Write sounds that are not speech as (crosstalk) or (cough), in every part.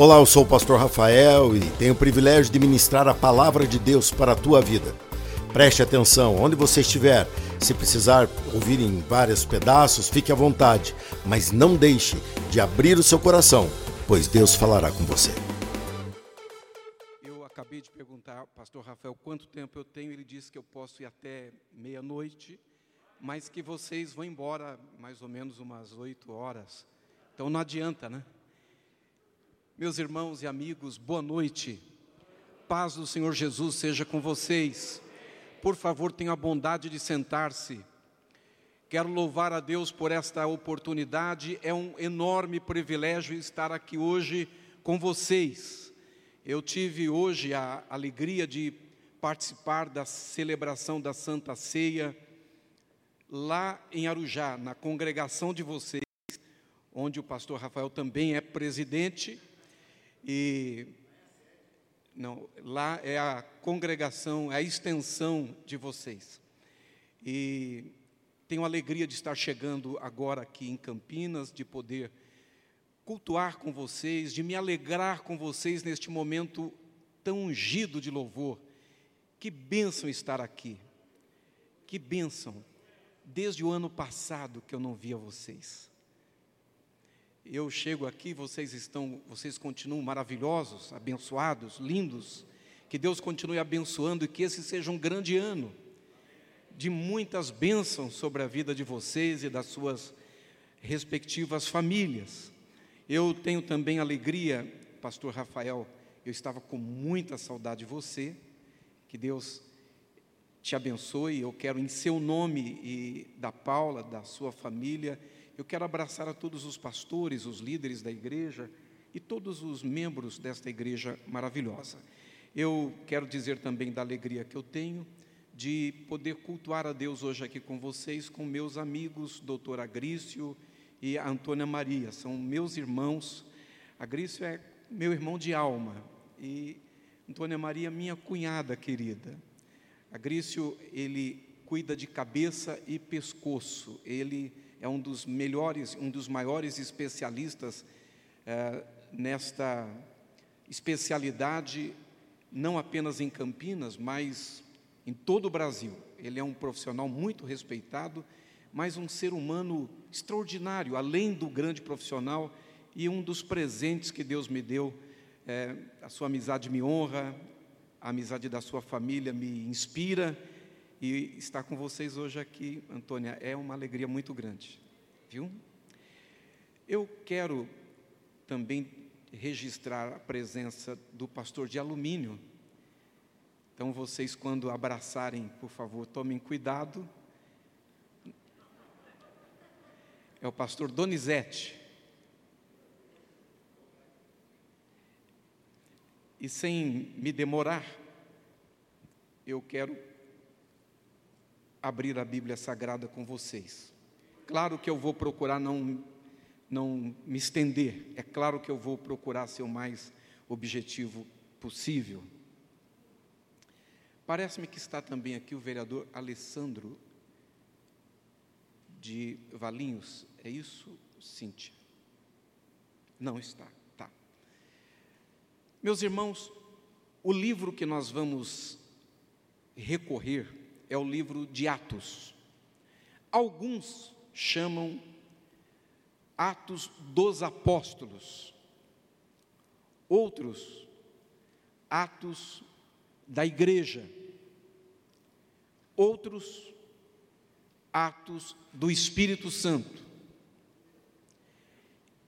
Olá, eu sou o pastor Rafael e tenho o privilégio de ministrar a palavra de Deus para a tua vida. Preste atenção, onde você estiver, se precisar ouvir em vários pedaços, fique à vontade, mas não deixe de abrir o seu coração, pois Deus falará com você. Eu acabei de perguntar ao pastor Rafael quanto tempo eu tenho, ele disse que eu posso ir até meia-noite, mas que vocês vão embora mais ou menos umas oito horas. Então não adianta, né? Meus irmãos e amigos, boa noite. Paz do Senhor Jesus seja com vocês. Por favor, tenha a bondade de sentar-se. Quero louvar a Deus por esta oportunidade. É um enorme privilégio estar aqui hoje com vocês. Eu tive hoje a alegria de participar da celebração da Santa Ceia lá em Arujá, na congregação de vocês, onde o pastor Rafael também é presidente. E não, lá é a congregação, é a extensão de vocês. E tenho alegria de estar chegando agora aqui em Campinas, de poder cultuar com vocês, de me alegrar com vocês neste momento tão ungido de louvor. Que bênção estar aqui. Que bênção. Desde o ano passado que eu não via vocês eu chego aqui, vocês estão, vocês continuam maravilhosos, abençoados, lindos. Que Deus continue abençoando e que esse seja um grande ano de muitas bênçãos sobre a vida de vocês e das suas respectivas famílias. Eu tenho também alegria, pastor Rafael, eu estava com muita saudade de você. Que Deus te abençoe. Eu quero em seu nome e da Paula, da sua família, eu quero abraçar a todos os pastores, os líderes da igreja e todos os membros desta igreja maravilhosa. Eu quero dizer também da alegria que eu tenho de poder cultuar a Deus hoje aqui com vocês, com meus amigos, doutor Agrício e a Antônia Maria, são meus irmãos. Agrício é meu irmão de alma e Antônia Maria, minha cunhada querida. Agrício, ele cuida de cabeça e pescoço, ele é um dos melhores, um dos maiores especialistas é, nesta especialidade, não apenas em Campinas, mas em todo o Brasil. Ele é um profissional muito respeitado, mas um ser humano extraordinário, além do grande profissional, e um dos presentes que Deus me deu. É, a sua amizade me honra, a amizade da sua família me inspira e estar com vocês hoje aqui, Antônia, é uma alegria muito grande, viu? Eu quero também registrar a presença do pastor de alumínio. Então, vocês, quando abraçarem, por favor, tomem cuidado. É o pastor Donizete. E sem me demorar, eu quero abrir a Bíblia Sagrada com vocês. Claro que eu vou procurar não, não me estender, é claro que eu vou procurar ser o mais objetivo possível. Parece-me que está também aqui o vereador Alessandro de Valinhos, é isso, Cíntia? Não está, tá. Meus irmãos, o livro que nós vamos recorrer é o livro de Atos. Alguns chamam Atos dos Apóstolos, outros, Atos da Igreja, outros, Atos do Espírito Santo.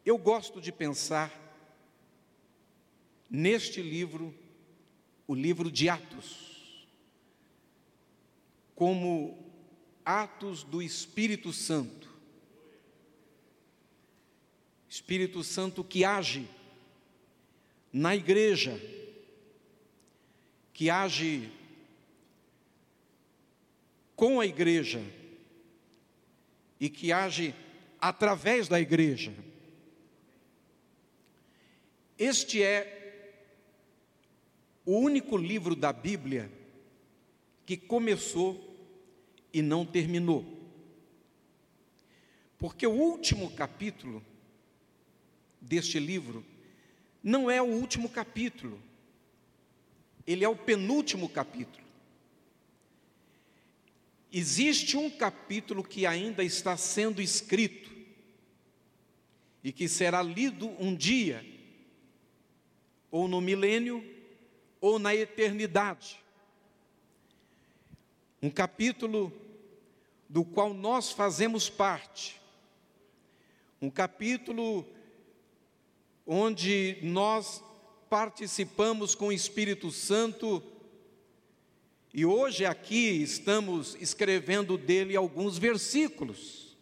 Eu gosto de pensar neste livro, o livro de Atos como atos do Espírito Santo. Espírito Santo que age na igreja, que age com a igreja e que age através da igreja. Este é o único livro da Bíblia que começou e não terminou. Porque o último capítulo deste livro não é o último capítulo, ele é o penúltimo capítulo. Existe um capítulo que ainda está sendo escrito e que será lido um dia, ou no milênio, ou na eternidade. Um capítulo do qual nós fazemos parte. Um capítulo onde nós participamos com o Espírito Santo e hoje aqui estamos escrevendo dele alguns versículos.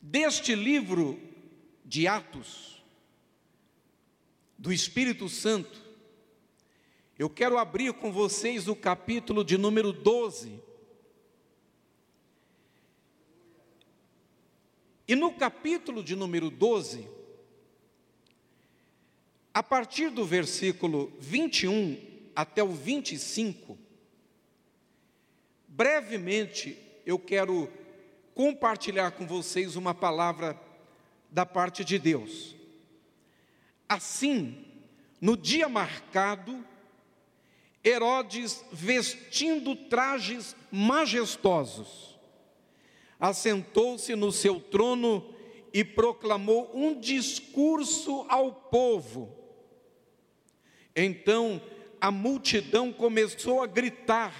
Deste livro de Atos, do Espírito Santo, eu quero abrir com vocês o capítulo de número 12. E no capítulo de número 12, a partir do versículo 21 até o 25, brevemente eu quero compartilhar com vocês uma palavra da parte de Deus. Assim, no dia marcado, Herodes, vestindo trajes majestosos, assentou-se no seu trono e proclamou um discurso ao povo. Então a multidão começou a gritar: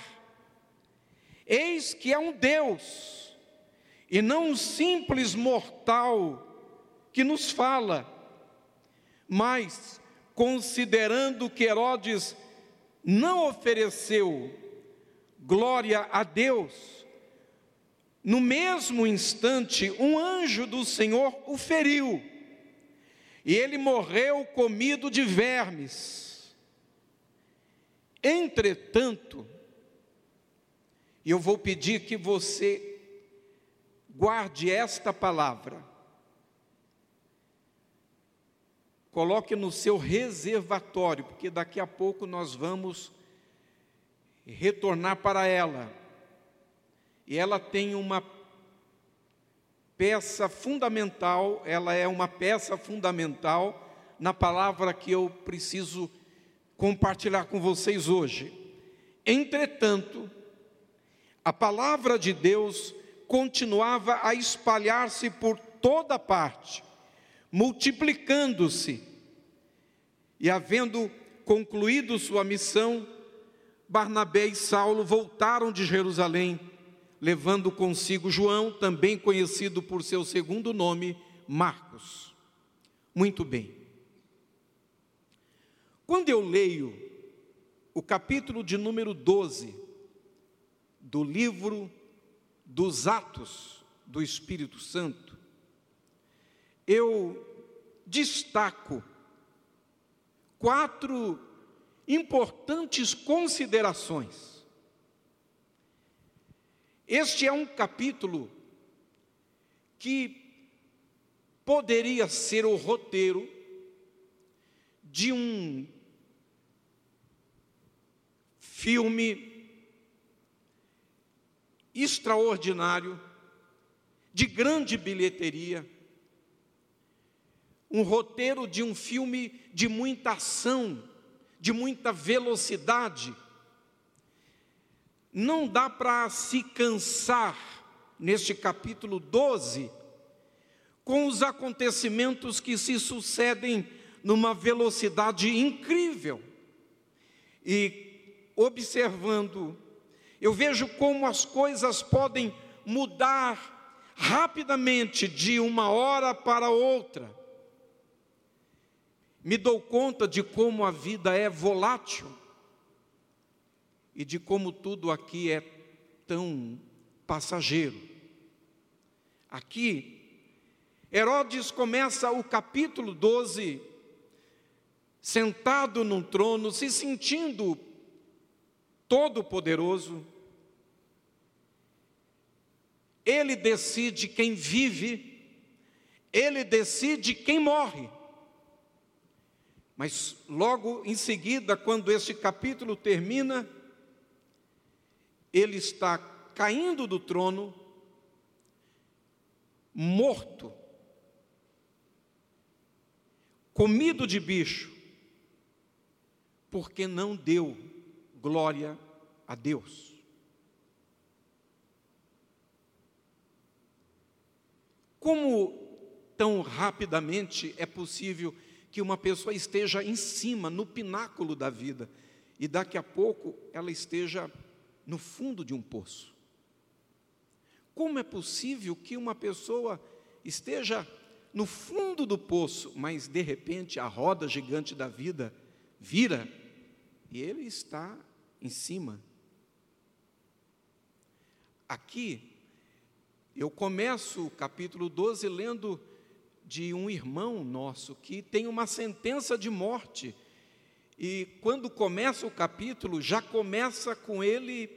Eis que é um Deus, e não um simples mortal que nos fala. Mas, considerando que Herodes não ofereceu glória a Deus, no mesmo instante, um anjo do Senhor o feriu, e ele morreu comido de vermes. Entretanto, eu vou pedir que você guarde esta palavra, Coloque no seu reservatório, porque daqui a pouco nós vamos retornar para ela. E ela tem uma peça fundamental, ela é uma peça fundamental na palavra que eu preciso compartilhar com vocês hoje. Entretanto, a palavra de Deus continuava a espalhar-se por toda parte multiplicando-se. E havendo concluído sua missão, Barnabé e Saulo voltaram de Jerusalém, levando consigo João, também conhecido por seu segundo nome, Marcos. Muito bem. Quando eu leio o capítulo de número 12 do livro dos Atos do Espírito Santo, eu destaco quatro importantes considerações. Este é um capítulo que poderia ser o roteiro de um filme extraordinário, de grande bilheteria, um roteiro de um filme de muita ação, de muita velocidade. Não dá para se cansar neste capítulo 12 com os acontecimentos que se sucedem numa velocidade incrível. E observando, eu vejo como as coisas podem mudar rapidamente de uma hora para outra me dou conta de como a vida é volátil e de como tudo aqui é tão passageiro. Aqui, Herodes começa o capítulo 12, sentado num trono, se sentindo todo-poderoso. Ele decide quem vive, ele decide quem morre. Mas logo em seguida, quando este capítulo termina, ele está caindo do trono, morto. comido de bicho, porque não deu glória a Deus. Como tão rapidamente é possível que uma pessoa esteja em cima, no pináculo da vida, e daqui a pouco ela esteja no fundo de um poço? Como é possível que uma pessoa esteja no fundo do poço, mas de repente a roda gigante da vida vira e ele está em cima? Aqui, eu começo o capítulo 12 lendo de um irmão nosso que tem uma sentença de morte. E quando começa o capítulo, já começa com ele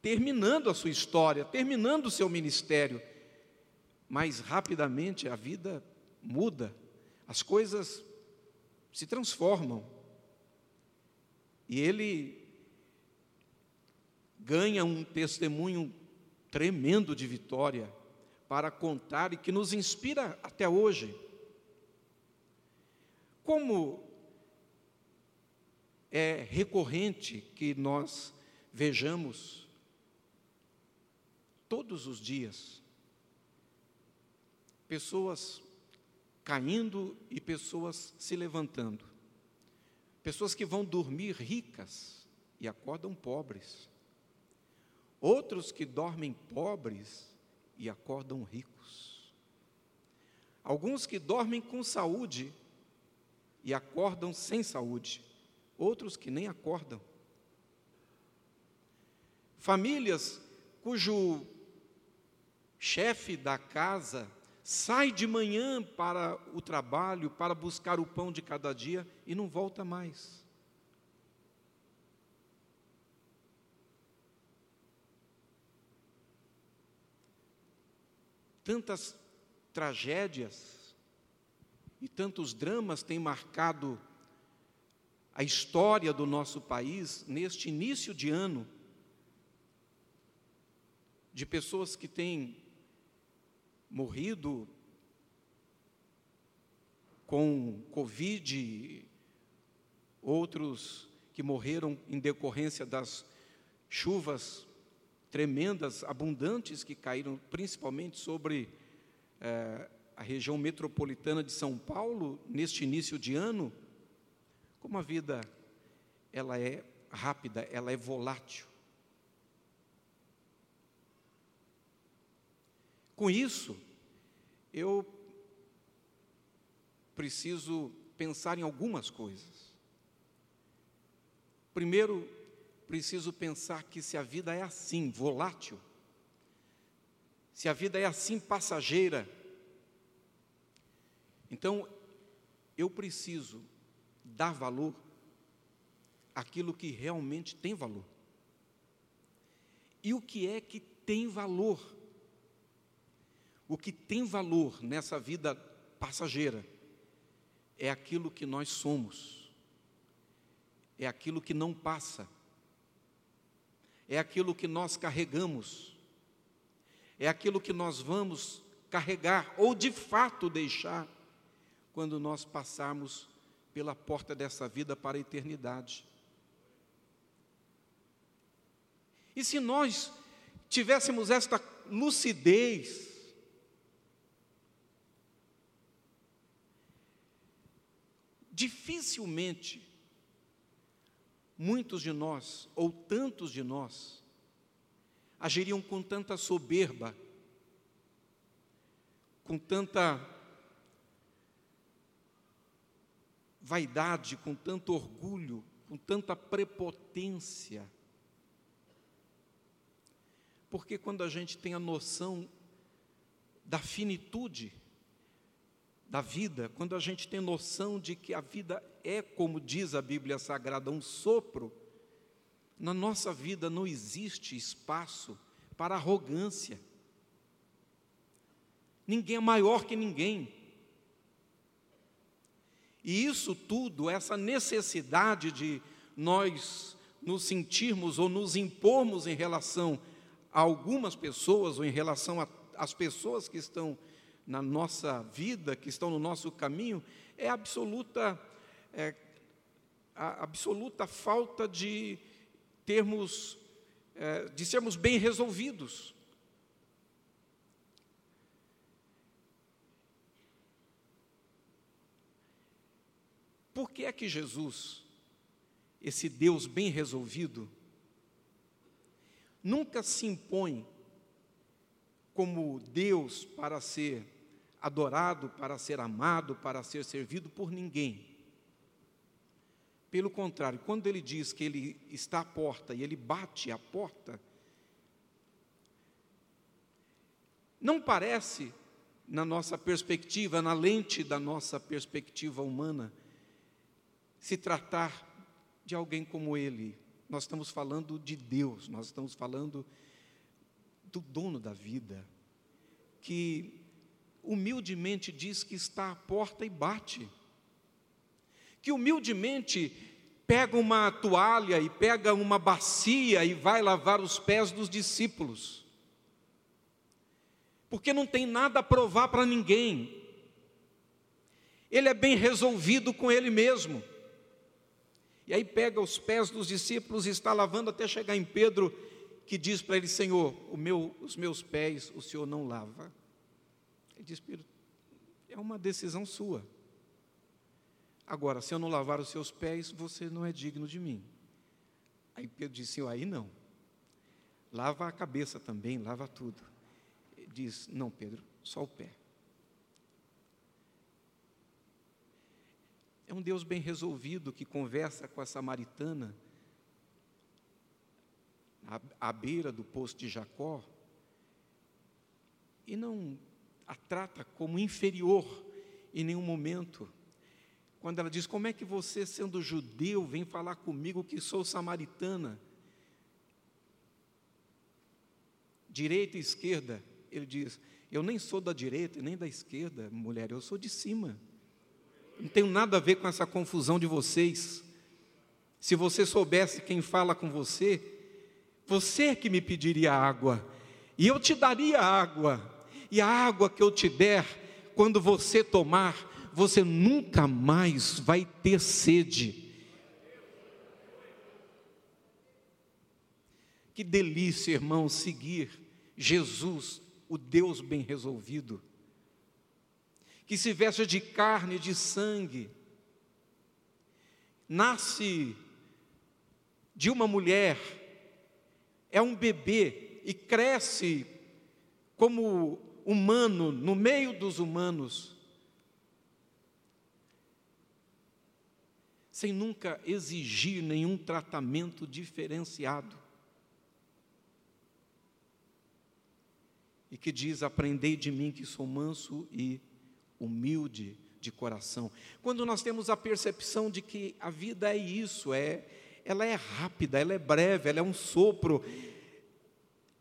terminando a sua história, terminando o seu ministério. Mas rapidamente a vida muda, as coisas se transformam. E ele ganha um testemunho tremendo de vitória para contar e que nos inspira até hoje. Como é recorrente que nós vejamos todos os dias pessoas caindo e pessoas se levantando. Pessoas que vão dormir ricas e acordam pobres. Outros que dormem pobres e acordam ricos. Alguns que dormem com saúde e acordam sem saúde. Outros que nem acordam. Famílias cujo chefe da casa sai de manhã para o trabalho, para buscar o pão de cada dia e não volta mais. Tantas tragédias e tantos dramas têm marcado a história do nosso país neste início de ano, de pessoas que têm morrido com Covid, outros que morreram em decorrência das chuvas tremendas, abundantes que caíram principalmente sobre eh, a região metropolitana de São Paulo neste início de ano, como a vida ela é rápida, ela é volátil. Com isso, eu preciso pensar em algumas coisas. Primeiro, preciso pensar que se a vida é assim, volátil, se a vida é assim passageira, então eu preciso dar valor àquilo que realmente tem valor. E o que é que tem valor? O que tem valor nessa vida passageira é aquilo que nós somos, é aquilo que não passa é aquilo que nós carregamos, é aquilo que nós vamos carregar ou de fato deixar quando nós passarmos pela porta dessa vida para a eternidade. E se nós tivéssemos esta lucidez, dificilmente muitos de nós, ou tantos de nós, agiriam com tanta soberba, com tanta vaidade, com tanto orgulho, com tanta prepotência. Porque quando a gente tem a noção da finitude da vida, quando a gente tem noção de que a vida é, como diz a Bíblia Sagrada, um sopro, na nossa vida não existe espaço para arrogância. Ninguém é maior que ninguém. E isso tudo, essa necessidade de nós nos sentirmos ou nos impormos em relação a algumas pessoas ou em relação às pessoas que estão na nossa vida, que estão no nosso caminho, é absoluta, é, a absoluta falta de termos, é, de sermos bem resolvidos. Por que é que Jesus, esse Deus bem resolvido, nunca se impõe como Deus para ser adorado, para ser amado, para ser servido por ninguém. Pelo contrário, quando ele diz que ele está à porta e ele bate à porta, não parece, na nossa perspectiva, na lente da nossa perspectiva humana, se tratar de alguém como ele. Nós estamos falando de Deus, nós estamos falando do dono da vida, que humildemente diz que está à porta e bate. Que humildemente pega uma toalha e pega uma bacia e vai lavar os pés dos discípulos. Porque não tem nada a provar para ninguém. Ele é bem resolvido com ele mesmo. E aí pega os pés dos discípulos e está lavando até chegar em Pedro, que diz para ele: Senhor, meu, os meus pés o Senhor não lava. Ele diz: Pedro, é uma decisão sua. Agora, se eu não lavar os seus pés, você não é digno de mim. Aí Pedro disse: Senhor, aí não. Lava a cabeça também, lava tudo. Ele diz: Não, Pedro, só o pé. É um Deus bem resolvido que conversa com a samaritana à beira do poço de Jacó e não a trata como inferior em nenhum momento. Quando ela diz: Como é que você, sendo judeu, vem falar comigo que sou samaritana? Direita e esquerda. Ele diz: Eu nem sou da direita nem da esquerda, mulher, eu sou de cima. Não tenho nada a ver com essa confusão de vocês. Se você soubesse quem fala com você, você que me pediria água, e eu te daria água, e a água que eu te der, quando você tomar, você nunca mais vai ter sede. Que delícia, irmão, seguir Jesus, o Deus bem resolvido que se veste de carne e de sangue, nasce de uma mulher, é um bebê e cresce como humano no meio dos humanos, sem nunca exigir nenhum tratamento diferenciado. E que diz: Aprendei de mim que sou manso e humilde de coração. Quando nós temos a percepção de que a vida é isso, é ela é rápida, ela é breve, ela é um sopro.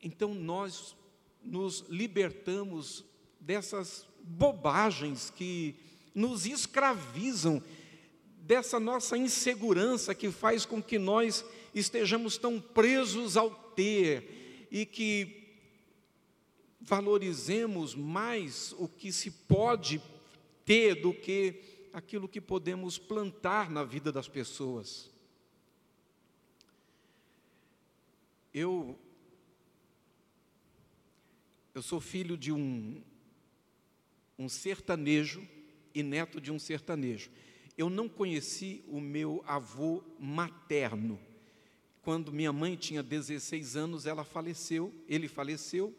Então nós nos libertamos dessas bobagens que nos escravizam, dessa nossa insegurança que faz com que nós estejamos tão presos ao ter e que valorizemos mais o que se pode ter do que aquilo que podemos plantar na vida das pessoas. Eu eu sou filho de um um sertanejo e neto de um sertanejo. Eu não conheci o meu avô materno. Quando minha mãe tinha 16 anos, ela faleceu, ele faleceu,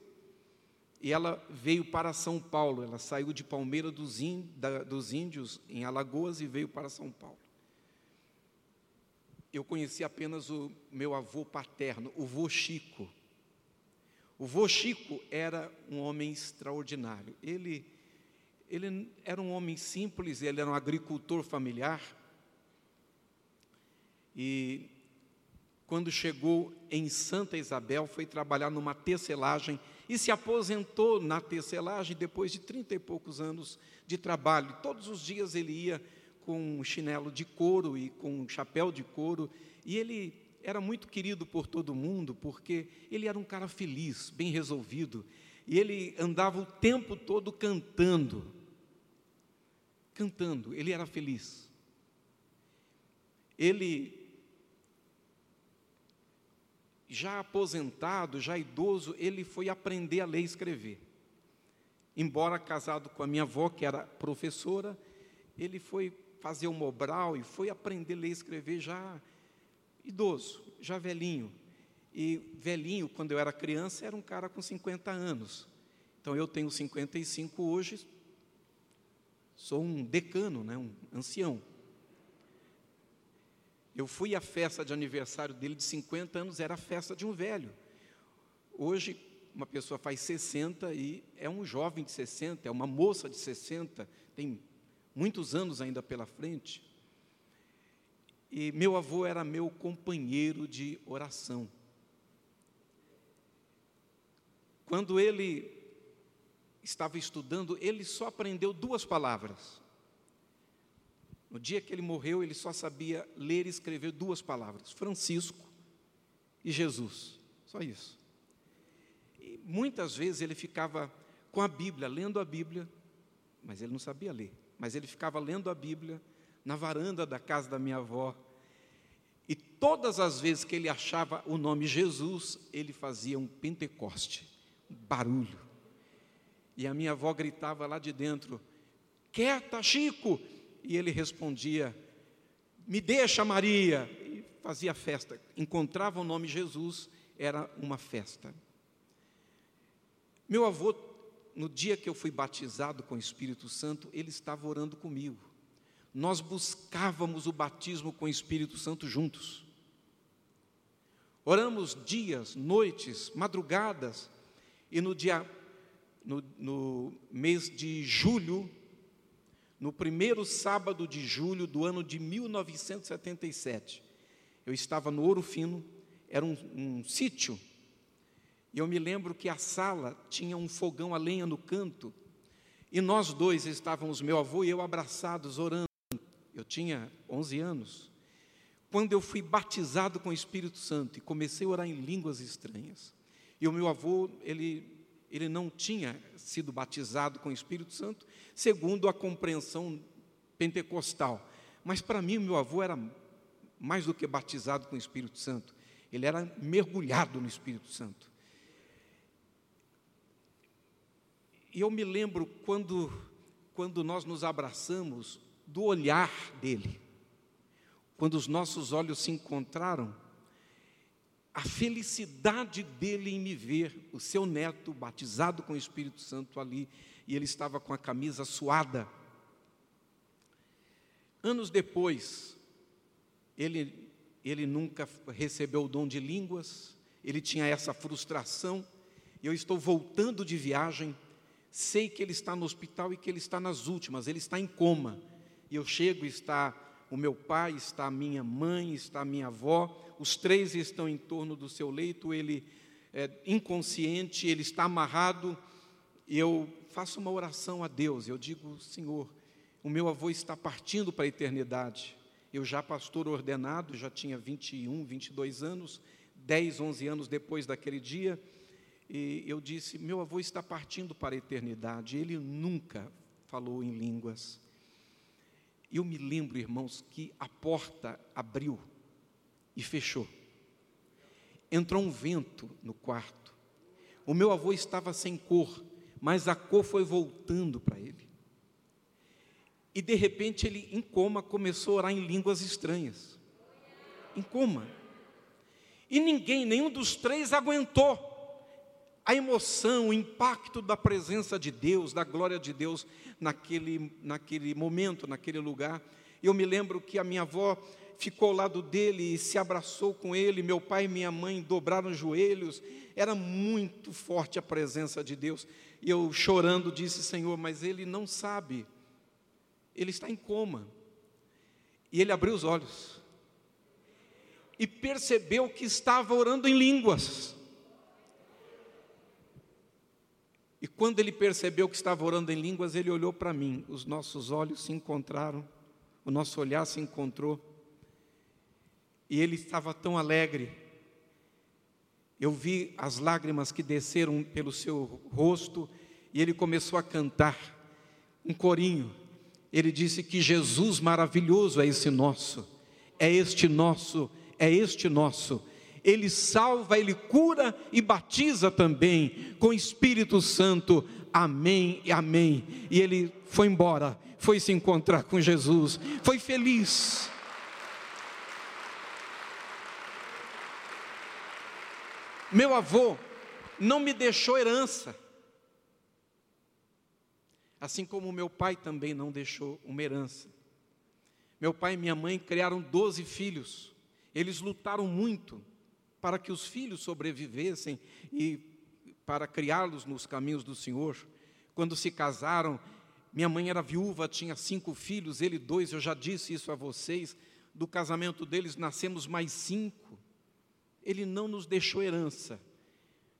e ela veio para São Paulo. Ela saiu de Palmeira dos, Índios, em Alagoas, e veio para São Paulo. Eu conheci apenas o meu avô paterno, o vô Chico. O vô Chico era um homem extraordinário. Ele, ele era um homem simples, ele era um agricultor familiar. E quando chegou em Santa Isabel, foi trabalhar numa tecelagem e se aposentou na tecelagem depois de trinta e poucos anos de trabalho. Todos os dias ele ia com um chinelo de couro e com um chapéu de couro, e ele era muito querido por todo mundo, porque ele era um cara feliz, bem resolvido. E ele andava o tempo todo cantando. Cantando, ele era feliz. Ele, já aposentado, já idoso, ele foi aprender a ler e escrever. Embora casado com a minha avó, que era professora, ele foi fazer o Mobral e foi aprender a ler e escrever já idoso, já velhinho. E velhinho, quando eu era criança, era um cara com 50 anos. Então eu tenho 55 hoje, sou um decano, né, um ancião. Eu fui à festa de aniversário dele de 50 anos, era a festa de um velho. Hoje, uma pessoa faz 60 e é um jovem de 60, é uma moça de 60, tem muitos anos ainda pela frente. E meu avô era meu companheiro de oração. Quando ele estava estudando, ele só aprendeu duas palavras. No dia que ele morreu, ele só sabia ler e escrever duas palavras: Francisco e Jesus. Só isso. E muitas vezes ele ficava com a Bíblia, lendo a Bíblia, mas ele não sabia ler. Mas ele ficava lendo a Bíblia na varanda da casa da minha avó. E todas as vezes que ele achava o nome Jesus, ele fazia um Pentecoste barulho. E a minha avó gritava lá de dentro: Quieta, Chico! E ele respondia: Me deixa, Maria! E fazia festa. Encontrava o nome Jesus, era uma festa. Meu avô, no dia que eu fui batizado com o Espírito Santo, ele estava orando comigo. Nós buscávamos o batismo com o Espírito Santo juntos. Oramos dias, noites, madrugadas, e no dia, no, no mês de julho, no primeiro sábado de julho do ano de 1977, eu estava no Ouro Fino, era um, um sítio, e eu me lembro que a sala tinha um fogão a lenha no canto, e nós dois estávamos, meu avô e eu, abraçados, orando. Eu tinha 11 anos. Quando eu fui batizado com o Espírito Santo e comecei a orar em línguas estranhas, e o meu avô, ele, ele não tinha sido batizado com o Espírito Santo, segundo a compreensão pentecostal. Mas para mim, meu avô era mais do que batizado com o Espírito Santo, ele era mergulhado no Espírito Santo. E eu me lembro quando, quando nós nos abraçamos, do olhar dele. Quando os nossos olhos se encontraram, a felicidade dele em me ver, o seu neto batizado com o Espírito Santo ali, e ele estava com a camisa suada. Anos depois, ele, ele nunca recebeu o dom de línguas, ele tinha essa frustração. Eu estou voltando de viagem, sei que ele está no hospital e que ele está nas últimas, ele está em coma. E eu chego e está o meu pai, está a minha mãe, está a minha avó, os três estão em torno do seu leito, ele é inconsciente, ele está amarrado, e eu faço uma oração a Deus, eu digo, Senhor, o meu avô está partindo para a eternidade, eu já pastor ordenado, já tinha 21, 22 anos, 10, 11 anos depois daquele dia, e eu disse, meu avô está partindo para a eternidade, ele nunca falou em línguas, eu me lembro, irmãos, que a porta abriu e fechou. Entrou um vento no quarto. O meu avô estava sem cor, mas a cor foi voltando para ele. E de repente ele, em coma, começou a orar em línguas estranhas. Em coma. E ninguém, nenhum dos três aguentou a emoção, o impacto da presença de Deus, da glória de Deus naquele, naquele momento, naquele lugar. Eu me lembro que a minha avó ficou ao lado dele e se abraçou com ele, meu pai e minha mãe dobraram os joelhos, era muito forte a presença de Deus. E eu chorando disse: Senhor, mas ele não sabe, ele está em coma. E ele abriu os olhos e percebeu que estava orando em línguas. E quando ele percebeu que estava orando em línguas, ele olhou para mim, os nossos olhos se encontraram, o nosso olhar se encontrou. E ele estava tão alegre. eu vi as lágrimas que desceram pelo seu rosto e ele começou a cantar um corinho. Ele disse que Jesus maravilhoso é esse nosso, é este nosso, é este nosso. Ele salva, ele cura e batiza também com o Espírito Santo. Amém e amém. E ele foi embora, foi se encontrar com Jesus, foi feliz. Meu avô não me deixou herança. Assim como meu pai também não deixou uma herança. Meu pai e minha mãe criaram doze filhos. Eles lutaram muito para que os filhos sobrevivessem e para criá-los nos caminhos do Senhor. Quando se casaram, minha mãe era viúva, tinha cinco filhos, ele dois, eu já disse isso a vocês. Do casamento deles nascemos mais cinco. Ele não nos deixou herança,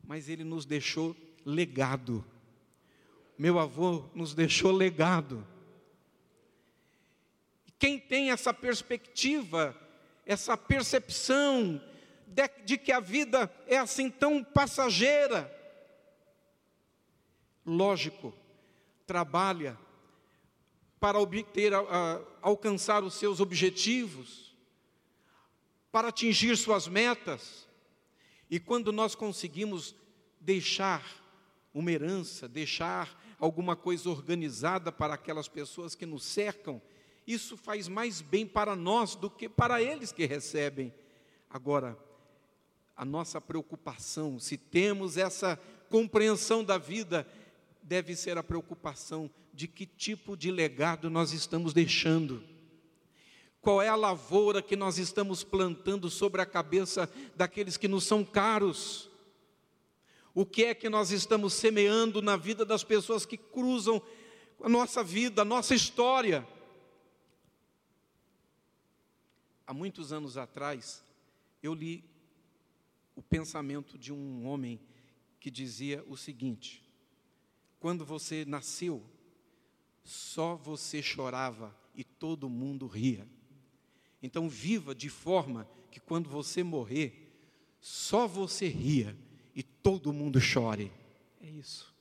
mas ele nos deixou legado. Meu avô nos deixou legado. Quem tem essa perspectiva, essa percepção de, de, que a vida é assim tão passageira, lógico, trabalha para obter, alcançar os seus objetivos, para atingir suas metas. E quando nós conseguimos deixar uma herança, deixar alguma coisa organizada para aquelas pessoas que nos cercam, isso faz mais bem para nós do que para eles que recebem. Agora, a nossa preocupação, se temos essa compreensão da vida, deve ser a preocupação de que tipo de legado nós estamos deixando qual é a lavoura que nós estamos plantando sobre a cabeça daqueles que nos são caros? O que é que nós estamos semeando na vida das pessoas que cruzam a nossa vida, a nossa história? Há muitos anos atrás, eu li o pensamento de um homem que dizia o seguinte: quando você nasceu, só você chorava e todo mundo ria. Então, viva de forma que quando você morrer, só você ria e todo mundo chore. É isso.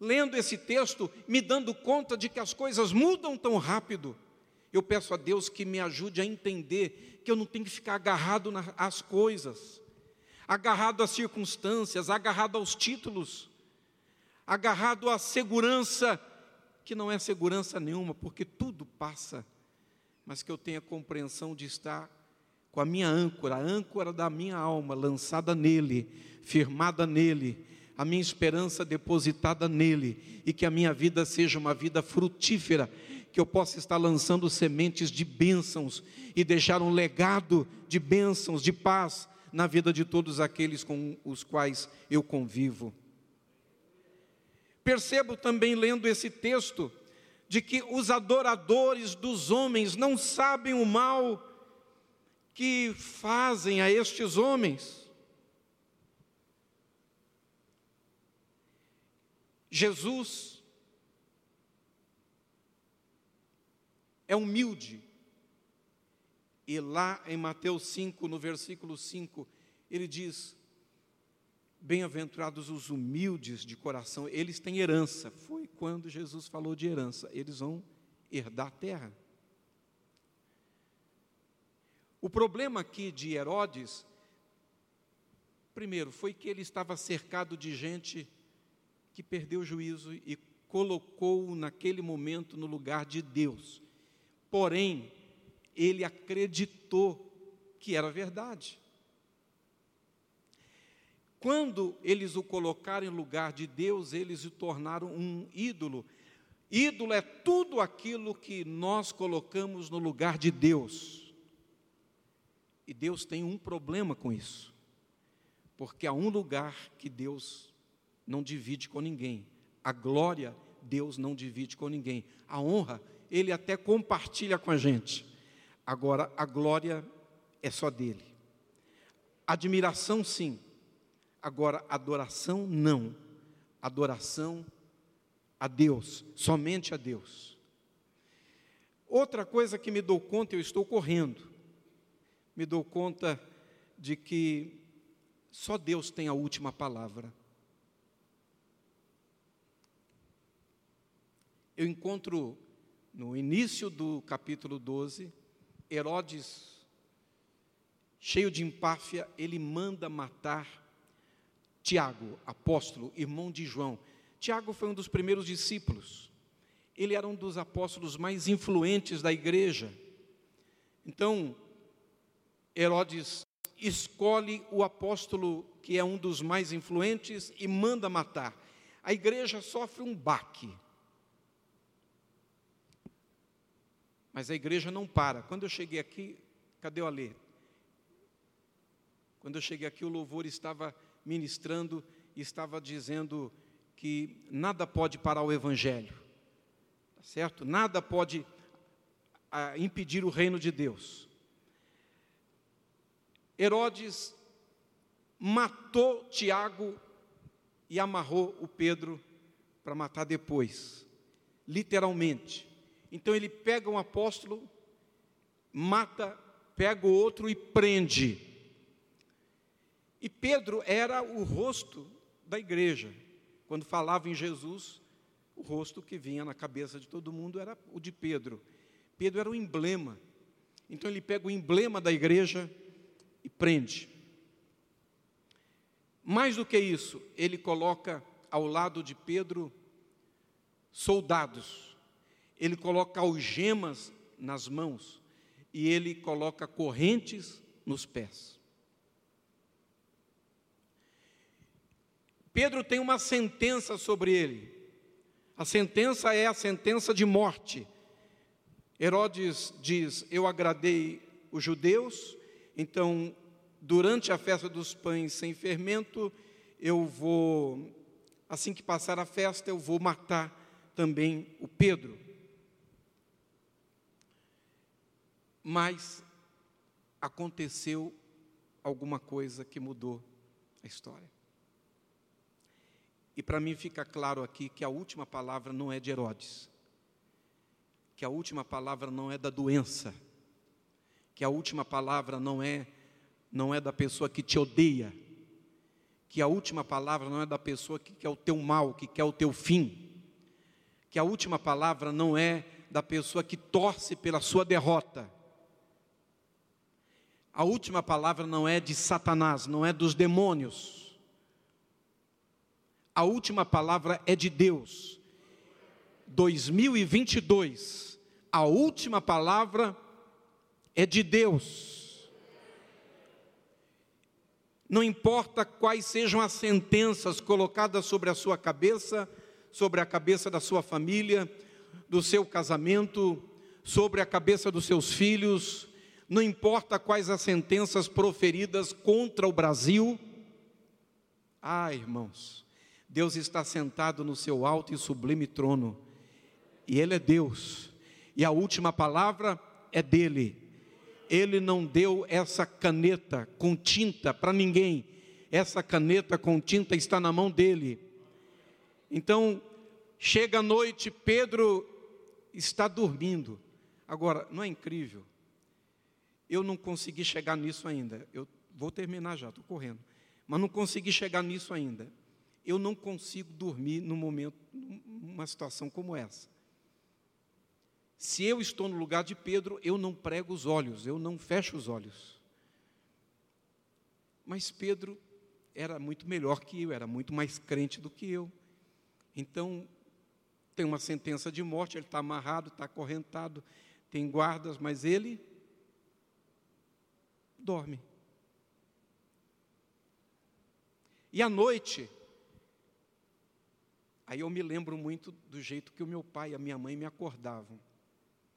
Lendo esse texto, me dando conta de que as coisas mudam tão rápido, eu peço a Deus que me ajude a entender que eu não tenho que ficar agarrado às coisas, agarrado às circunstâncias, agarrado aos títulos, agarrado à segurança que não é segurança nenhuma, porque tudo passa, mas que eu tenha compreensão de estar com a minha âncora, a âncora da minha alma lançada nele, firmada nele, a minha esperança depositada nele, e que a minha vida seja uma vida frutífera, que eu possa estar lançando sementes de bênçãos e deixar um legado de bênçãos, de paz na vida de todos aqueles com os quais eu convivo. Percebo também, lendo esse texto, de que os adoradores dos homens não sabem o mal que fazem a estes homens. Jesus é humilde. E lá em Mateus 5, no versículo 5, ele diz: Bem-aventurados os humildes de coração, eles têm herança. Foi quando Jesus falou de herança, eles vão herdar a terra. O problema aqui de Herodes, primeiro, foi que ele estava cercado de gente que perdeu o juízo e colocou naquele momento no lugar de Deus. Porém, ele acreditou que era verdade. Quando eles o colocaram em lugar de Deus, eles o tornaram um ídolo. Ídolo é tudo aquilo que nós colocamos no lugar de Deus. E Deus tem um problema com isso. Porque há um lugar que Deus não divide com ninguém. A glória, Deus não divide com ninguém. A honra, Ele até compartilha com a gente. Agora, a glória é só dele. Admiração, sim Agora, adoração não. Adoração a Deus, somente a Deus. Outra coisa que me dou conta, eu estou correndo, me dou conta de que só Deus tem a última palavra. Eu encontro no início do capítulo 12, Herodes, cheio de empáfia, ele manda matar Tiago, apóstolo, irmão de João. Tiago foi um dos primeiros discípulos. Ele era um dos apóstolos mais influentes da igreja. Então, Herodes escolhe o apóstolo que é um dos mais influentes e manda matar. A igreja sofre um baque. Mas a igreja não para. Quando eu cheguei aqui, cadê o Alê? Quando eu cheguei aqui, o louvor estava ministrando estava dizendo que nada pode parar o evangelho. Tá certo? Nada pode a, ah, impedir o reino de Deus. Herodes matou Tiago e amarrou o Pedro para matar depois, literalmente. Então ele pega um apóstolo, mata, pega o outro e prende. E Pedro era o rosto da igreja. Quando falava em Jesus, o rosto que vinha na cabeça de todo mundo era o de Pedro. Pedro era o emblema. Então ele pega o emblema da igreja e prende. Mais do que isso, ele coloca ao lado de Pedro soldados ele coloca algemas nas mãos e ele coloca correntes nos pés. Pedro tem uma sentença sobre ele. A sentença é a sentença de morte. Herodes diz: Eu agradei os judeus, então, durante a festa dos pães sem fermento, eu vou, assim que passar a festa, eu vou matar também o Pedro. Mas aconteceu alguma coisa que mudou a história. E para mim fica claro aqui que a última palavra não é de Herodes, que a última palavra não é da doença, que a última palavra não é não é da pessoa que te odeia, que a última palavra não é da pessoa que quer o teu mal, que quer o teu fim, que a última palavra não é da pessoa que torce pela sua derrota a última palavra não é de Satanás, não é dos demônios. A última palavra é de Deus. 2022, a última palavra é de Deus. Não importa quais sejam as sentenças colocadas sobre a sua cabeça, sobre a cabeça da sua família, do seu casamento, sobre a cabeça dos seus filhos, não importa quais as sentenças proferidas contra o Brasil. Ah, irmãos, Deus está sentado no seu alto e sublime trono, e Ele é Deus, e a última palavra é dele. Ele não deu essa caneta com tinta para ninguém, essa caneta com tinta está na mão dele. Então, chega a noite, Pedro está dormindo. Agora, não é incrível? Eu não consegui chegar nisso ainda. Eu vou terminar já, estou correndo. Mas não consegui chegar nisso ainda. Eu não consigo dormir num momento, numa situação como essa. Se eu estou no lugar de Pedro, eu não prego os olhos, eu não fecho os olhos. Mas Pedro era muito melhor que eu, era muito mais crente do que eu. Então, tem uma sentença de morte, ele está amarrado, está acorrentado, tem guardas, mas ele dorme. E à noite, aí eu me lembro muito do jeito que o meu pai e a minha mãe me acordavam.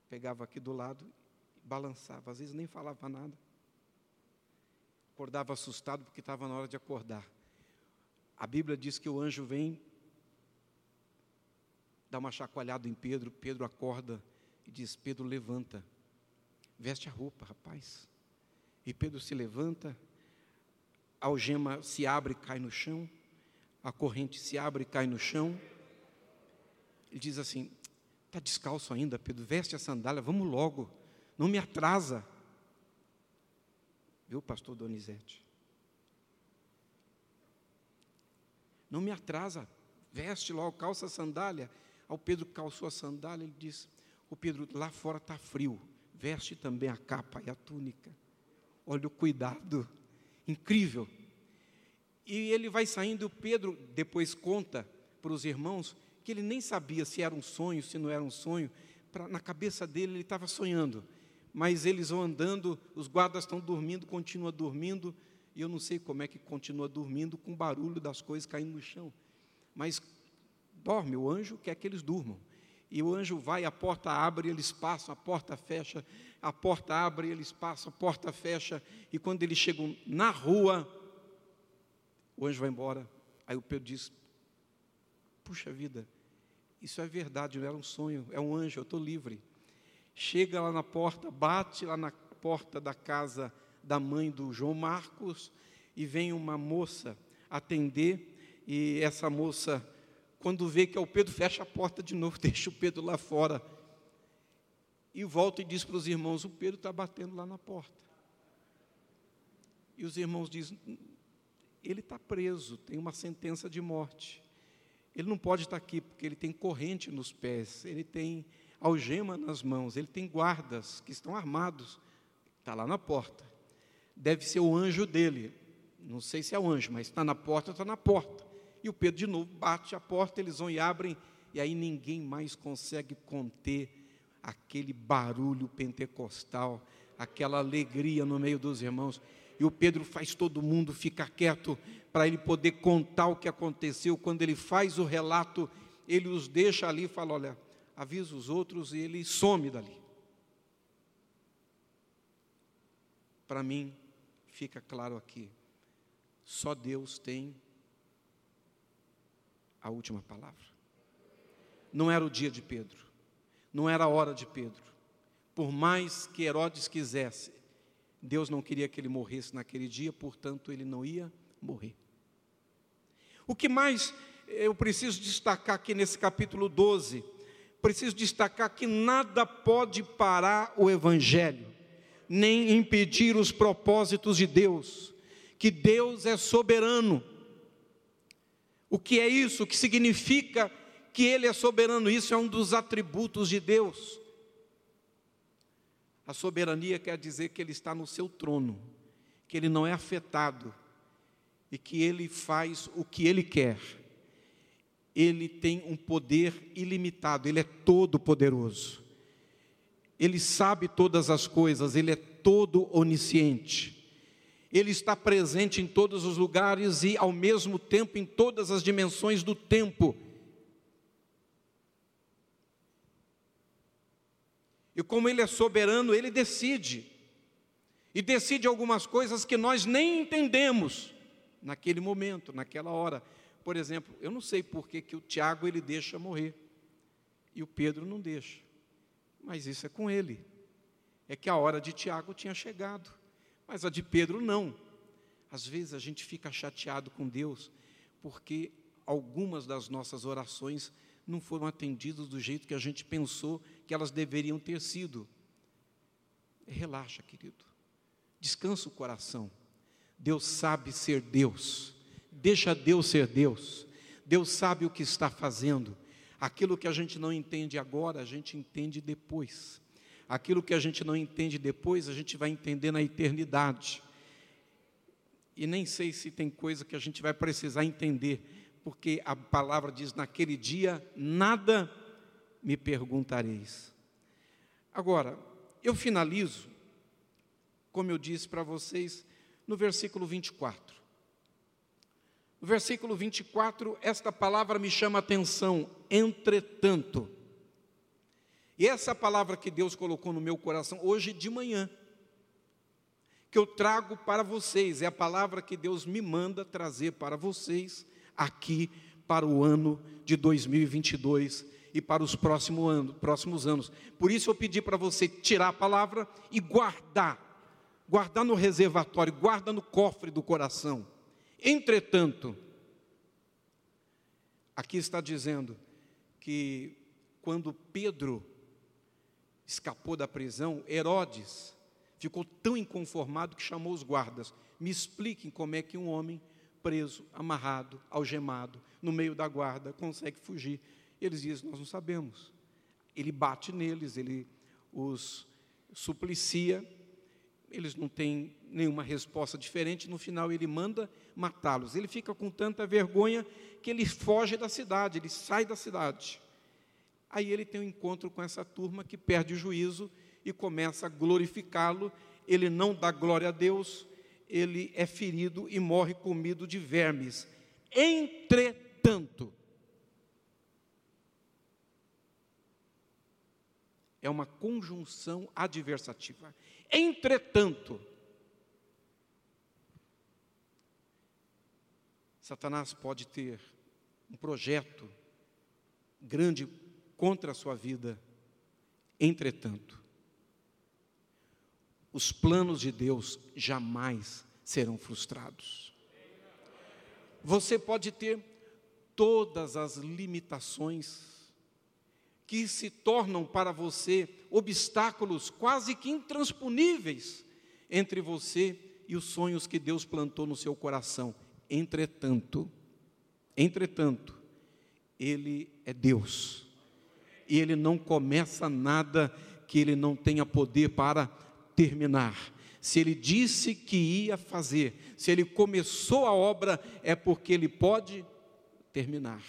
Pegava aqui do lado, balançava, às vezes nem falava nada. Acordava assustado porque estava na hora de acordar. A Bíblia diz que o anjo vem, dá uma chacoalhada em Pedro, Pedro acorda e diz: Pedro, levanta, veste a roupa, rapaz. E Pedro se levanta, a algema se abre e cai no chão, a corrente se abre e cai no chão. Ele diz assim: Está descalço ainda, Pedro, veste a sandália, vamos logo, não me atrasa. Viu, pastor Donizete? Não me atrasa, veste logo, calça a sandália. Ao Pedro calçou a sandália, ele disse: O Pedro, lá fora está frio, veste também a capa e a túnica. Olha o cuidado, incrível. E ele vai saindo, Pedro depois conta para os irmãos que ele nem sabia se era um sonho, se não era um sonho. Pra, na cabeça dele, ele estava sonhando. Mas eles vão andando, os guardas estão dormindo, continua dormindo, e eu não sei como é que continua dormindo com o barulho das coisas caindo no chão. Mas dorme, o anjo quer que eles durmam. E o anjo vai, a porta abre, eles passam, a porta fecha, a porta abre, eles passam, a porta fecha, e quando eles chegam na rua, o anjo vai embora. Aí o Pedro diz: Puxa vida, isso é verdade, não era um sonho, é um anjo, eu estou livre. Chega lá na porta, bate lá na porta da casa da mãe do João Marcos e vem uma moça atender e essa moça, quando vê que é o Pedro, fecha a porta de novo, (laughs) deixa o Pedro lá fora e volta e diz para os irmãos: o Pedro está batendo lá na porta. E os irmãos dizem: ele está preso, tem uma sentença de morte. Ele não pode estar aqui porque ele tem corrente nos pés, ele tem algema nas mãos, ele tem guardas que estão armados, está lá na porta. Deve ser o anjo dele, não sei se é o anjo, mas está na porta, está na porta. E o Pedro de novo bate a porta, eles vão e abrem, e aí ninguém mais consegue conter aquele barulho pentecostal, aquela alegria no meio dos irmãos. E o Pedro faz todo mundo ficar quieto para ele poder contar o que aconteceu. Quando ele faz o relato, ele os deixa ali e fala: Olha, avisa os outros e ele some dali. Para mim, fica claro aqui: só Deus tem a última palavra. Não era o dia de Pedro, não era a hora de Pedro. Por mais que Herodes quisesse, Deus não queria que ele morresse naquele dia, portanto, ele não ia morrer. O que mais eu preciso destacar aqui nesse capítulo 12? Preciso destacar que nada pode parar o Evangelho, nem impedir os propósitos de Deus, que Deus é soberano. O que é isso? O que significa que Ele é soberano? Isso é um dos atributos de Deus. A soberania quer dizer que Ele está no seu trono, que Ele não é afetado e que Ele faz o que Ele quer. Ele tem um poder ilimitado, Ele é todo poderoso. Ele sabe todas as coisas, Ele é todo onisciente. Ele está presente em todos os lugares e, ao mesmo tempo, em todas as dimensões do tempo. E como Ele é soberano, Ele decide. E decide algumas coisas que nós nem entendemos naquele momento, naquela hora. Por exemplo, eu não sei por que, que o Tiago ele deixa morrer e o Pedro não deixa. Mas isso é com ele. É que a hora de Tiago tinha chegado, mas a de Pedro não. Às vezes a gente fica chateado com Deus porque algumas das nossas orações não foram atendidas do jeito que a gente pensou que elas deveriam ter sido. Relaxa, querido. Descansa o coração. Deus sabe ser Deus. Deixa Deus ser Deus. Deus sabe o que está fazendo. Aquilo que a gente não entende agora, a gente entende depois. Aquilo que a gente não entende depois, a gente vai entender na eternidade. E nem sei se tem coisa que a gente vai precisar entender, porque a palavra diz: naquele dia nada me perguntareis. Agora, eu finalizo, como eu disse para vocês, no versículo 24. No versículo 24, esta palavra me chama a atenção, entretanto. Essa palavra que Deus colocou no meu coração hoje de manhã, que eu trago para vocês, é a palavra que Deus me manda trazer para vocês aqui para o ano de 2022 e para os próximos anos, próximos anos. Por isso eu pedi para você tirar a palavra e guardar, guardar no reservatório, guarda no cofre do coração. Entretanto, aqui está dizendo que quando Pedro escapou da prisão, Herodes ficou tão inconformado que chamou os guardas. Me expliquem como é que um homem preso, amarrado, algemado, no meio da guarda, consegue fugir. Eles dizem: Nós não sabemos. Ele bate neles, ele os suplicia, eles não têm nenhuma resposta diferente. No final, ele manda matá-los. Ele fica com tanta vergonha que ele foge da cidade, ele sai da cidade. Aí ele tem um encontro com essa turma que perde o juízo e começa a glorificá-lo. Ele não dá glória a Deus, ele é ferido e morre comido de vermes. Entretanto, é uma conjunção adversativa. Entretanto, Satanás pode ter um projeto grande contra a sua vida. Entretanto, os planos de Deus jamais serão frustrados. Você pode ter todas as limitações que se tornam para você obstáculos quase que intransponíveis entre você e os sonhos que Deus plantou no seu coração. Entretanto, entretanto, ele é Deus. E ele não começa nada que ele não tenha poder para terminar. Se ele disse que ia fazer, se ele começou a obra, é porque ele pode terminar.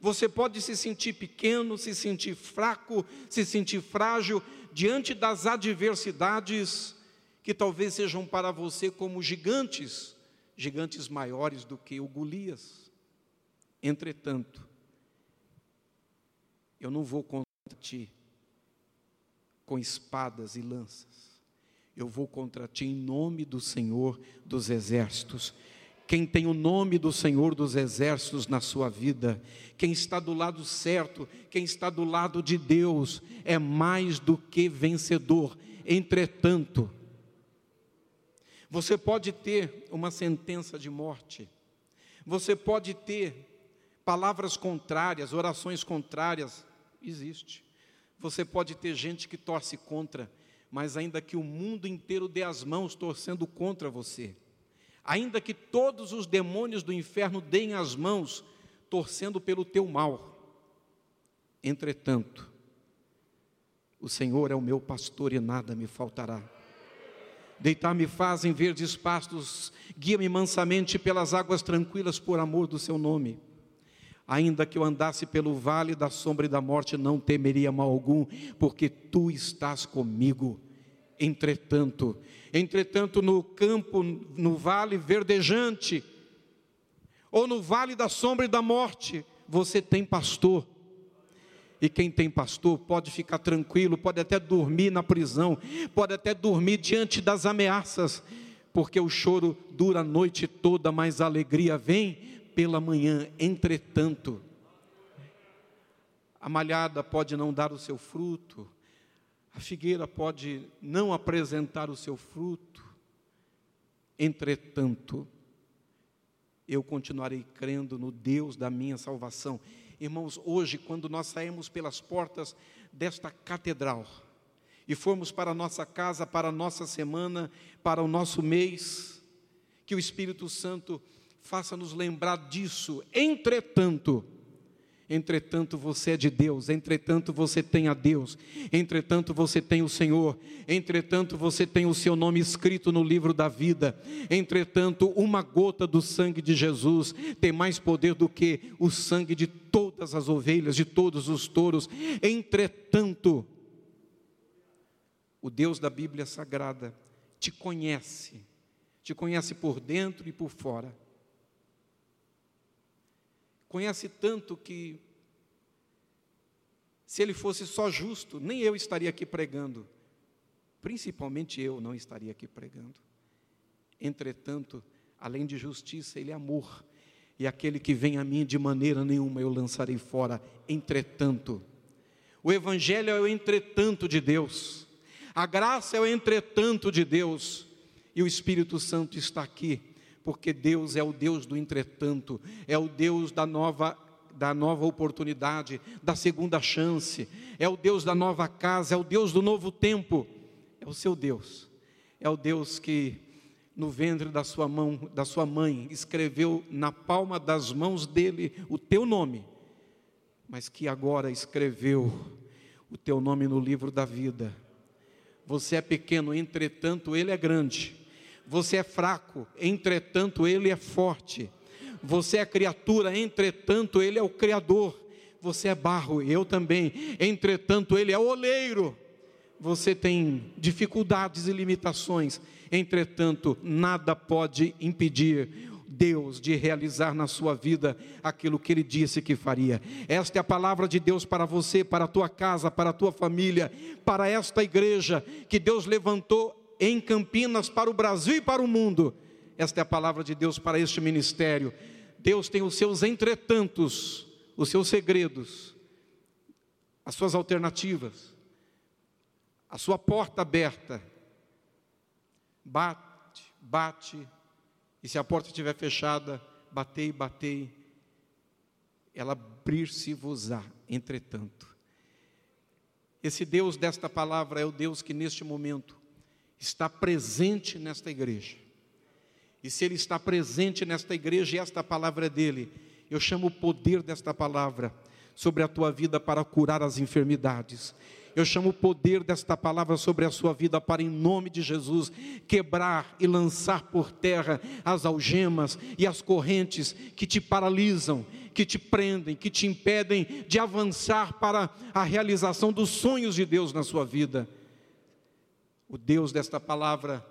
Você pode se sentir pequeno, se sentir fraco, se sentir frágil diante das adversidades que talvez sejam para você como gigantes, gigantes maiores do que o Golias. Entretanto, eu não vou contra ti com espadas e lanças. Eu vou contra ti em nome do Senhor dos exércitos. Quem tem o nome do Senhor dos exércitos na sua vida, quem está do lado certo, quem está do lado de Deus, é mais do que vencedor. Entretanto, você pode ter uma sentença de morte, você pode ter palavras contrárias, orações contrárias, existe. Você pode ter gente que torce contra, mas ainda que o mundo inteiro dê as mãos torcendo contra você, ainda que todos os demônios do inferno deem as mãos torcendo pelo teu mal, entretanto, o Senhor é o meu pastor e nada me faltará. Deitar-me faz em verdes pastos, guia-me mansamente pelas águas tranquilas por amor do seu nome. Ainda que eu andasse pelo vale da sombra e da morte, não temeria mal algum, porque tu estás comigo. Entretanto, entretanto, no campo, no vale verdejante, ou no vale da sombra e da morte, você tem pastor. E quem tem pastor pode ficar tranquilo, pode até dormir na prisão, pode até dormir diante das ameaças, porque o choro dura a noite toda, mas a alegria vem pela manhã. Entretanto, a malhada pode não dar o seu fruto, a figueira pode não apresentar o seu fruto. Entretanto, eu continuarei crendo no Deus da minha salvação. Irmãos, hoje, quando nós saímos pelas portas desta catedral e formos para a nossa casa, para a nossa semana, para o nosso mês, que o Espírito Santo faça-nos lembrar disso. Entretanto, entretanto você é de Deus, entretanto você tem a Deus, entretanto você tem o Senhor, entretanto você tem o seu nome escrito no livro da vida, entretanto uma gota do sangue de Jesus tem mais poder do que o sangue de todas as ovelhas, de todos os touros, entretanto, o Deus da Bíblia Sagrada te conhece, te conhece por dentro e por fora conhece tanto que, se ele fosse só justo, nem eu estaria aqui pregando, principalmente eu não estaria aqui pregando. Entretanto, além de justiça, ele é amor, e aquele que vem a mim de maneira nenhuma eu lançarei fora. Entretanto, o Evangelho é o entretanto de Deus, a graça é o entretanto de Deus, e o Espírito Santo está aqui porque Deus é o Deus do entretanto, é o Deus da nova da nova oportunidade, da segunda chance, é o Deus da nova casa, é o Deus do novo tempo, é o seu Deus. É o Deus que no ventre da sua mão, da sua mãe, escreveu na palma das mãos dele o teu nome, mas que agora escreveu o teu nome no livro da vida. Você é pequeno, entretanto ele é grande. Você é fraco, entretanto ele é forte. Você é criatura, entretanto ele é o criador. Você é barro, eu também, entretanto ele é oleiro você tem dificuldades e limitações, entretanto, nada pode impedir Deus de realizar na sua vida aquilo que Ele disse que faria. Esta é a palavra de Deus para você, para a tua casa, para a tua família, para esta igreja que Deus levantou em Campinas para o Brasil e para o mundo. Esta é a palavra de Deus para este ministério. Deus tem os seus entretantos, os seus segredos, as suas alternativas a sua porta aberta. Bate, bate, e se a porta estiver fechada, batei, batei, ela abrir-se-vos-á, entretanto. Esse Deus desta palavra é o Deus que neste momento está presente nesta igreja. E se Ele está presente nesta igreja e esta palavra é dele, eu chamo o poder desta palavra sobre a tua vida para curar as enfermidades. Eu chamo o poder desta palavra sobre a sua vida para, em nome de Jesus, quebrar e lançar por terra as algemas e as correntes que te paralisam, que te prendem, que te impedem de avançar para a realização dos sonhos de Deus na sua vida. O Deus desta palavra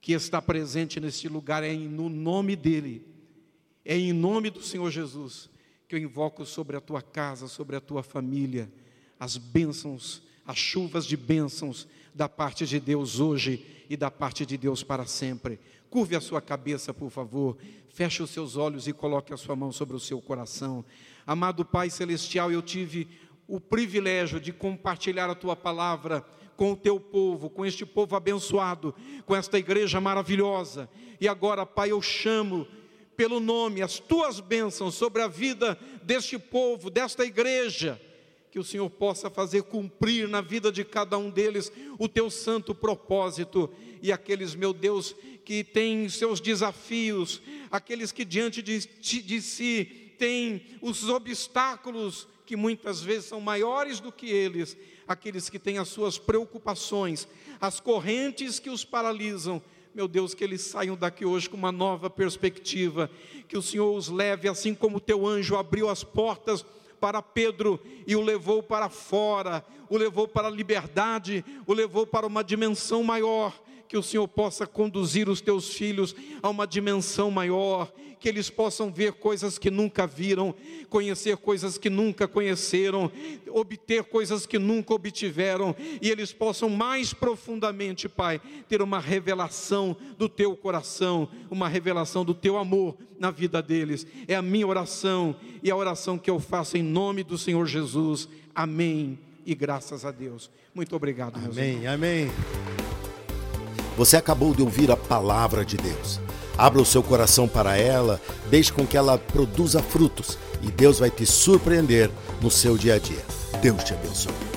que está presente neste lugar é no nome dEle, é em nome do Senhor Jesus que eu invoco sobre a tua casa, sobre a tua família as bênçãos, as chuvas de bênçãos da parte de Deus hoje e da parte de Deus para sempre. Curve a sua cabeça, por favor, feche os seus olhos e coloque a sua mão sobre o seu coração. Amado Pai Celestial, eu tive o privilégio de compartilhar a tua palavra com o teu povo, com este povo abençoado, com esta igreja maravilhosa. E agora, Pai, eu chamo pelo nome as tuas bênçãos sobre a vida deste povo, desta igreja que o Senhor possa fazer cumprir na vida de cada um deles o teu santo propósito e aqueles, meu Deus, que têm seus desafios, aqueles que diante de, de si têm os obstáculos que muitas vezes são maiores do que eles, aqueles que têm as suas preocupações, as correntes que os paralisam, meu Deus, que eles saiam daqui hoje com uma nova perspectiva, que o Senhor os leve, assim como o teu anjo abriu as portas para Pedro e o levou para fora, o levou para a liberdade, o levou para uma dimensão maior. Que o Senhor possa conduzir os teus filhos a uma dimensão maior, que eles possam ver coisas que nunca viram, conhecer coisas que nunca conheceram, obter coisas que nunca obtiveram, e eles possam mais profundamente, Pai, ter uma revelação do teu coração, uma revelação do teu amor na vida deles. É a minha oração e a oração que eu faço em nome do Senhor Jesus. Amém. E graças a Deus. Muito obrigado, Amém. Amém. Você acabou de ouvir a palavra de Deus. Abra o seu coração para ela, deixe com que ela produza frutos e Deus vai te surpreender no seu dia a dia. Deus te abençoe.